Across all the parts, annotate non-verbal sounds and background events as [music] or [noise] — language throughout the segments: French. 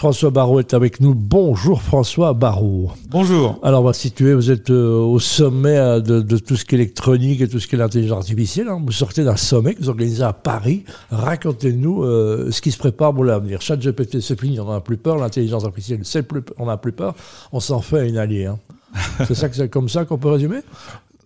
François Barrault est avec nous. Bonjour François Barrault. Bonjour. Alors on va situer, vous êtes euh, au sommet euh, de, tout ce qui est électronique et tout ce qui est l'intelligence artificielle. Hein. Vous sortez d'un sommet que vous organisez à Paris. Racontez-nous euh, ce qui se prépare pour l'avenir. Chat GPT, c'est fini, on n'en a plus peur. L'intelligence artificielle, c'est plus, on n'a plus peur. On s'en fait une alliée. Hein. c'est ça, c'est comme ça qu'on peut résumer?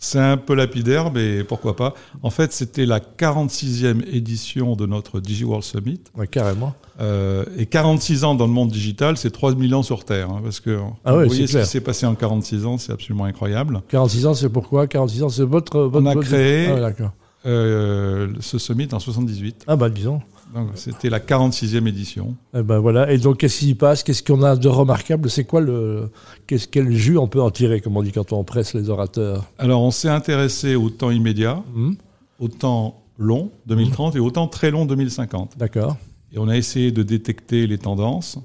C'est un peu lapidaire, mais pourquoi pas. En fait, c'était la 46e édition de notre DigiWorld Summit. Oui, carrément. Euh, et 46 ans dans le monde digital, c'est 3000 ans sur Terre. Hein, parce que ah vous voyez ce qui s'est passé en 46 ans, c'est absolument incroyable. 46 ans, c'est pourquoi? 46 ans, c'est votre, votre... On a créé ah, euh, ce summit en 78. Ah bah disons. C'était la 46e édition. Et eh ben voilà. Et donc qu'est-ce qui se passe? Qu'est-ce qu'on a de remarquable? C'est quoi le qu'est-ce quel jus on peut en tirer, comme on dit quand on presse les orateurs? Alors on s'est intéressé au temps immédiat, mmh. au temps long 2030 et au temps très long 2050. D'accord. Et on a essayé de détecter les tendances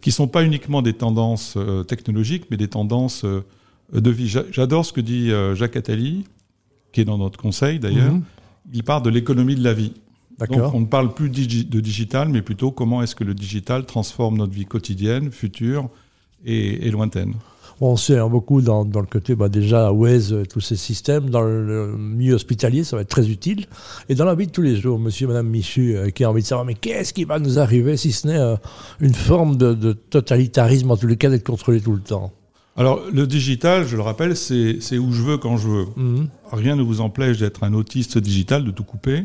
qui sont pas uniquement des tendances euh, technologiques, mais des tendances euh, de vie. J'adore ce que dit Jacques Attali, qui est dans notre conseil d'ailleurs. Mmh. Il parle de l'économie de la vie. Donc on ne parle plus de digital, mais plutôt comment est-ce que le digital transforme notre vie quotidienne, future et, lointaine. On sait hein, beaucoup dans, le côté, bah, déjà, Waze, tous ces systèmes, dans le milieu hospitalier, ça va être très utile. Et dans la vie de tous les jours, monsieur et madame Michu, euh, qui a envie de savoir, mais qu'est-ce qui va nous arriver si ce n'est euh, une forme de, totalitarisme, en tous les cas, d'être contrôlé tout le temps? Alors, le digital, je le rappelle, c'est où je veux quand je veux. Mhm. Rien ne vous empêche d'être un autiste digital, de tout couper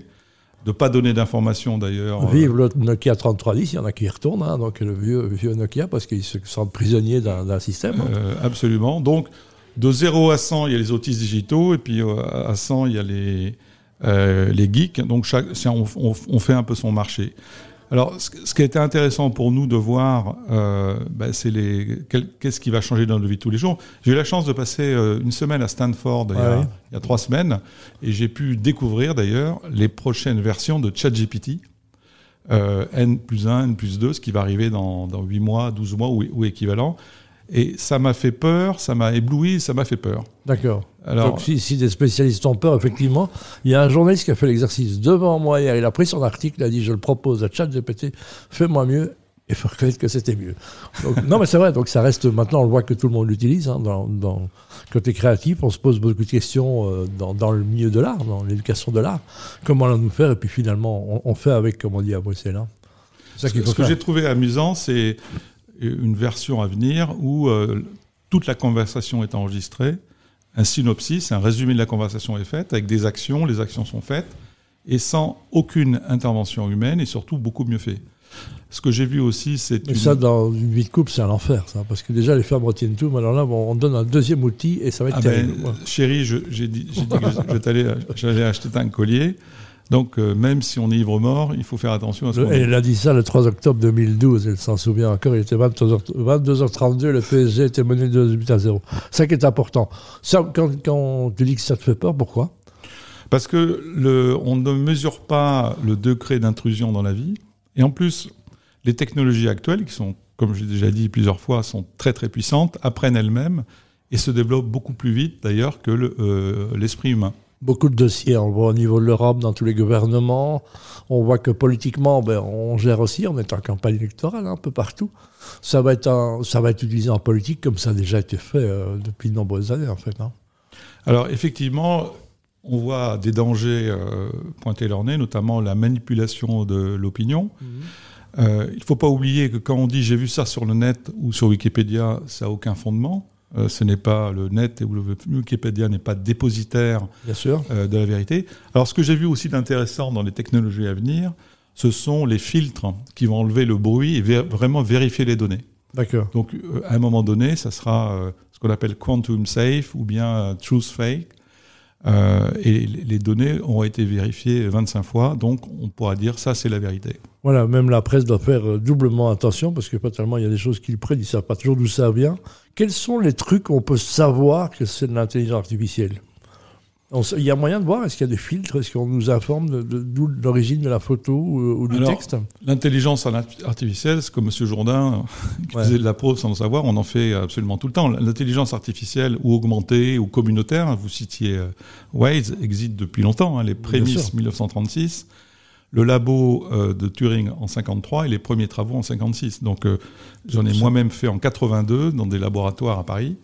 de pas donner d'informations d'ailleurs. Vive le Nokia 3310, il y en a qui y retournent, hein, donc le vieux, vieux Nokia, parce qu'ils se sentent prisonniers d'un système. Euh, absolument. Donc, de 0 à 100, il y a les autistes digitaux, et puis euh, à 100, il y a les, euh, les geeks. Donc, chaque, on, on, fait un peu son marché. Alors, ce qui a été intéressant pour nous de voir, euh, bah, c'est les qu'est-ce qui va changer dans nos vies tous les jours. J'ai eu la chance de passer euh, une semaine à Stanford il, y a, trois semaines, et j'ai pu découvrir d'ailleurs les prochaines versions de ChatGPT. Euh, N plus 1, N plus 2, ce qui va arriver dans, dans 8 mois, 12 mois ou, ou équivalent. Et ça m'a fait peur, ça m'a ébloui, ça m'a fait peur. D'accord. Donc si, des spécialistes ont peur, effectivement, il y a un journaliste qui a fait l'exercice devant moi hier, il a pris son article, il a dit je le propose à ChatGPT, fais-moi mieux, et faut reconnaître que c'était mieux. [laughs] non mais c'est vrai, donc ça reste, maintenant on le voit que tout le monde l'utilise, hein, dans, dans, côté créatif, on se pose beaucoup de questions euh, dans, dans, le milieu de l'art, dans l'éducation de l'art, comment allons-nous faire, et puis finalement on, fait avec, comme on dit à Bruxelles. Hein. Ce, ce que j'ai trouvé amusant, c'est une version à venir où euh, toute la conversation est enregistrée, un synopsis, un résumé de la conversation est fait, avec des actions, les actions sont faites, et sans aucune intervention humaine, et surtout beaucoup mieux fait. Ce que j'ai vu aussi, c'est. Mais ça, dans une vie de couple, c'est un enfer, ça. Parce que déjà, les femmes retiennent tout. Mais alors là, on donne un deuxième outil et ça va être ah ben, terrible. chérie, j'ai dit, dit, que j'allais acheter un collier. Donc, euh, même si on est ivre-mort, il faut faire attention à ce qu'on Elle a dit ça le 3 octobre 2012, elle s'en souvient encore. Il était 22h, 32 le PSG était mené de 8 à 0. Ça qui est important. Ça, quand, quand tu dis que ça te fait peur, pourquoi? Parce que le, on ne mesure pas le degré d'intrusion dans la vie. Et en plus, les technologies actuelles, qui sont, comme j'ai déjà dit plusieurs fois, sont très très puissantes, apprennent elles-mêmes et se développent beaucoup plus vite d'ailleurs que euh, l'esprit humain beaucoup de dossiers. On le voit au niveau de l'Europe, dans tous les gouvernements. On voit que politiquement, ben, on gère aussi. On est en campagne électorale un peu partout. Ça va être, ça va être utilisé en politique comme ça a déjà été fait euh, depuis de nombreuses années, en fait. Hein. Alors, effectivement, on voit des dangers euh, pointer leur nez, notamment la manipulation de l'opinion. Mhm. Euh, il ne faut pas oublier que quand on dit j'ai vu ça sur le net ou sur Wikipédia, ça n'a aucun fondement. Euh, ce n'est pas le net ou le Wikipédia n'est pas dépositaire euh, de la vérité. Alors, ce que j'ai vu aussi d'intéressant dans les technologies à venir, ce sont les filtres qui vont enlever le bruit et vraiment vérifier les données. D'accord. Donc, euh, à un moment donné, ça sera ce qu'on appelle quantum safe ou bien truth fake. Euh, et les données ont été vérifiées 25 fois, donc on pourra dire ça c'est la vérité. Voilà, même la presse doit faire euh, doublement attention parce que pas tellement il y a des choses qu'ils prennent, ils ne savent pas toujours d'où ça vient. Quels sont les trucs qu'on peut savoir que c'est de l'intelligence artificielle? Il y a moyen de voir, est-ce qu'il y a des filtres Est-ce qu'on nous informe d'où de, l'origine de la photo ou, du texte L'intelligence artificielle, c'est comme M. Jourdain [laughs] qui faisait de la preuve sans le savoir, on en fait absolument tout le temps. L'intelligence artificielle ou augmentée ou communautaire, vous citiez euh, Waze, existe depuis longtemps, hein, les prémices 1936. le labo euh, de Turing en 53 et les premiers travaux en 56. Donc euh, j'en ai moi-même fait en 82 dans des laboratoires à Paris.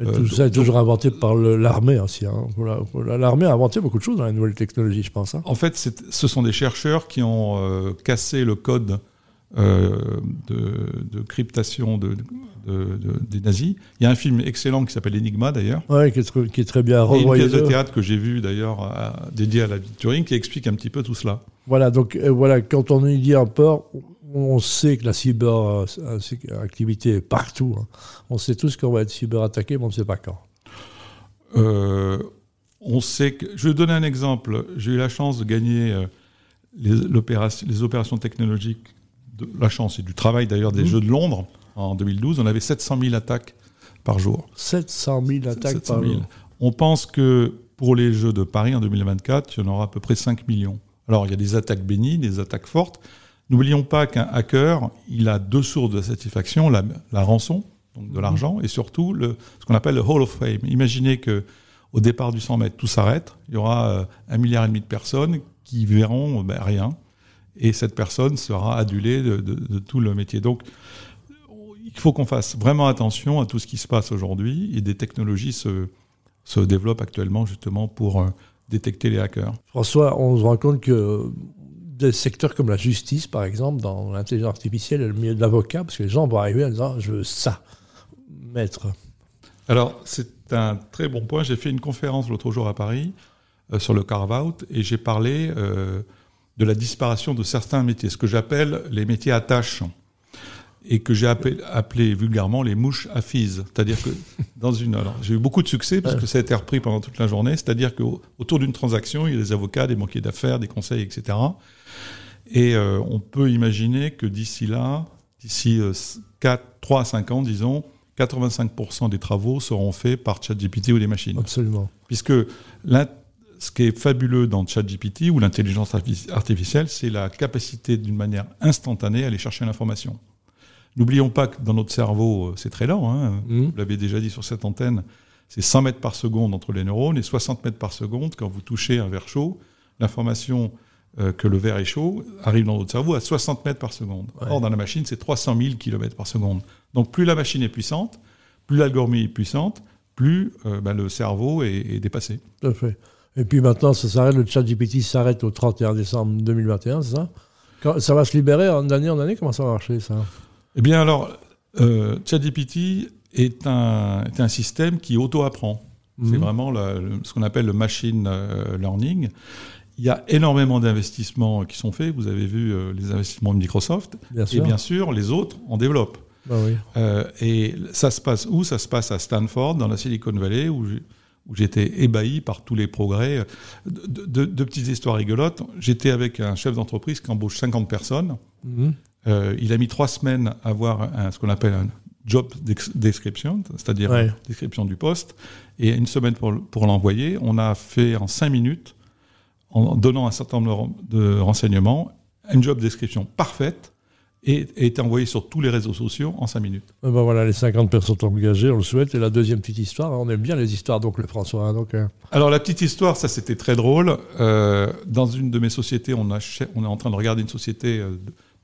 Tout euh, ça est toujours inventé par l'armée aussi. Hein. L'armée a inventé beaucoup de choses dans les nouvelles technologies, je pense. Hein. En fait, ce sont des chercheurs qui ont cassé le code de, de, cryptation de, des nazis. Il y a un film excellent qui s'appelle Enigma d'ailleurs. Oui, qui, qui, est très bien revoyé. une pièce de théâtre que j'ai vue d'ailleurs dédiée à la vie de Turing qui explique un petit peu tout cela. Voilà, donc euh, voilà, quand on y dit un peur, on sait que la cyberactivité euh, est partout. Hein. On sait tous qu'on va être cyberattaqué, mais on ne sait pas quand. Euh, on sait que. Je vais donner un exemple. J'ai eu la chance de gagner les, les, opérations technologiques. De, la chance et du travail d'ailleurs des mmh. Jeux de Londres en 2012. On avait 700 000 attaques par jour. 700 000 attaques par jour. On pense que pour les Jeux de Paris en 2024, il y en aura à peu près 5 millions. Alors, il y a des attaques bénies, des attaques fortes. N'oublions pas qu'un hacker, il a deux sources de satisfaction, la, rançon, donc de l'argent, et surtout le, ce qu'on appelle le Hall of Fame. Imaginez que au départ du 100 mètres, tout s'arrête. Il y aura euh, un milliard et demi de personnes qui verront ben, rien. Et cette personne sera adulée de, tout le métier. Donc, il faut qu'on fasse vraiment attention à tout ce qui se passe aujourd'hui. Et des technologies se, se développent actuellement justement pour euh, détecter les hackers. François, on se rend compte que des secteurs comme la justice, par exemple, dans l'intelligence artificielle le milieu de l'avocat, parce que les gens vont arriver en disant je veux ça, maître. Alors, c'est un très bon point. J'ai fait une conférence l'autre jour à Paris euh, sur le carve-out et j'ai parlé euh, de la disparition de certains métiers, ce que j'appelle les métiers tâches et que j'ai appelé, vulgairement les mouches à fise. C'est-à-dire que [laughs] dans une. Alors, j'ai eu beaucoup de succès parce que ça a été repris pendant toute la journée. C'est-à-dire qu'autour d'une transaction, il y a des avocats, des banquiers d'affaires, des conseils, etc. Et euh, on peut imaginer que d'ici là, d'ici 4, 3 à 5 ans, disons, 85% des travaux seront faits par ChatGPT ou des machines. Absolument. Puisque ce qui est fabuleux dans ChatGPT ou l'intelligence artificielle, c'est la capacité d'une manière instantanée à aller chercher l'information. N'oublions pas que dans notre cerveau, euh, c'est très lent. Hein. Mmh. Vous l'avez déjà dit sur cette antenne, c'est 100 mètres par seconde entre les neurones et 60 mètres par seconde quand vous touchez un verre chaud. L'information euh, que le verre est chaud arrive dans notre cerveau à 60 mètres par seconde. Or, dans la machine, c'est 300 000 km par seconde. Donc, plus la machine est puissante, plus l'algorithme est puissante, plus euh, ben, le cerveau est, dépassé. Tout à fait. Et puis maintenant, ça s'arrête, le chat GPT s'arrête au 31 décembre 2021, c'est ça? Ça va se libérer d'année en année? Comment ça va marcher, ça? Eh bien alors, euh, ChatGPT est un, est un système qui auto-apprend. C'est mhm. vraiment ce qu'on appelle le machine euh, learning. Il y a énormément d'investissements qui sont faits. Vous avez vu euh, les investissements de Microsoft. et bien sûr, les autres en développent. Bah oui. euh, et ça se passe où? Ça se passe à Stanford, dans la Silicon Valley, où j'étais ébahi par tous les progrès. De, de, petites histoires rigolotes. J'étais avec un chef d'entreprise qui embauche 50 personnes. Mhm. Euh, il a mis trois semaines à avoir ce qu'on appelle un job description, c'est-à-dire description du poste, et une semaine pour, pour l'envoyer. On a fait en cinq minutes, en donnant un certain nombre de renseignements, une job description parfaite et a été envoyée sur tous les réseaux sociaux en cinq minutes. Ben voilà, les 50 personnes engagées, on le souhaite. Et la deuxième petite histoire, on aime bien les histoires, donc le François. Hein, donc, euh. Alors la petite histoire, ça c'était très drôle. Euh, dans une de mes sociétés, on, a, on est en train de regarder une société le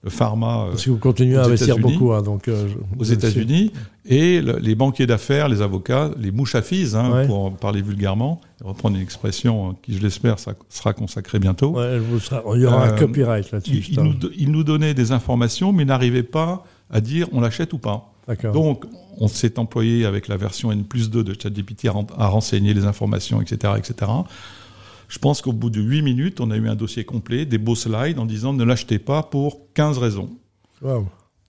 pharma. Parce que vous continuez à investir beaucoup, hein, donc euh, aux États-Unis, et les banquiers d'affaires, les avocats, les mouches à fils, hein, pour en parler vulgairement, reprendre une expression qui, je l'espère, sera consacrée bientôt. il y aura un euh, copyright là-dessus. Ils, nous, donnaient des informations, mais n'arrivaient pas à dire on l'achète ou pas. Donc, on s'est employé avec la version N plus 2 de ChatGPT à, à renseigner les informations, etc., etc. Je pense qu'au bout de 8 minutes, on a eu un dossier complet, des beaux slides en disant ne l'achetez pas pour 15 raisons.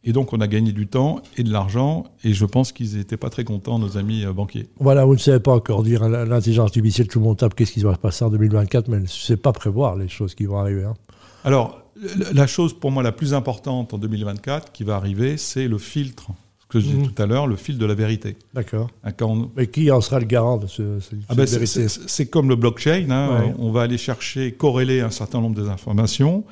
Et donc, on a gagné du temps et de l'argent, et je pense qu'ils n'étaient pas très contents, nos amis euh, banquiers. Voilà, vous ne savez pas encore dire l'intelligence artificielle, tout le monde tape qu'est-ce qui va se passer en 2024, mais ne sait pas prévoir les choses qui vont arriver. Hein. Alors, la chose pour moi la plus importante en 2024 qui va arriver, c'est le filtre que je disais mhm. tout à l'heure, le fil de la vérité. D'accord. Mais qui en sera le garant de ce, ce ah ben C'est comme le blockchain. Hein. On va aller chercher, corréler un certain nombre d'informations.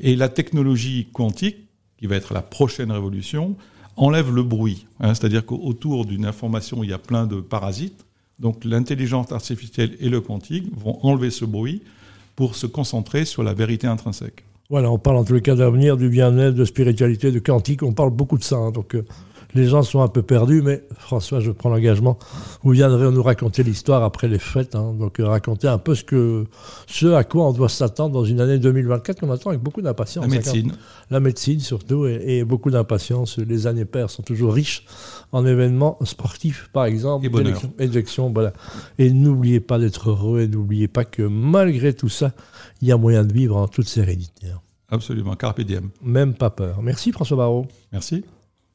Et la technologie quantique, qui va être la prochaine révolution, enlève le bruit. Hein. C'est-à-dire qu'autour d'une information, il y a plein de parasites. Donc l'intelligence artificielle et le quantique vont enlever ce bruit pour se concentrer sur la vérité intrinsèque. Voilà, on parle en tous les cas d'avenir, du bien-être, de spiritualité, de quantique, on parle beaucoup de ça. Hein. donc, euh, les gens sont un peu perdus, mais François, je prends l'engagement. Vous viendrez nous raconter l'histoire après les fêtes, hein. donc euh, raconter un peu ce, que, ce à quoi on doit s'attendre dans une année 2024 qu'on attend avec beaucoup d'impatience. La médecine. La médecine surtout, et, beaucoup d'impatience. Les années paires sont toujours riches en événements sportifs, par exemple. Et voilà. Et n'oubliez pas d'être heureux, et n'oubliez pas que malgré tout ça, il y a moyen de vivre en toute sérénité. Hein. Absolument, carpe diem. Même pas peur. Merci François Barrault. Merci.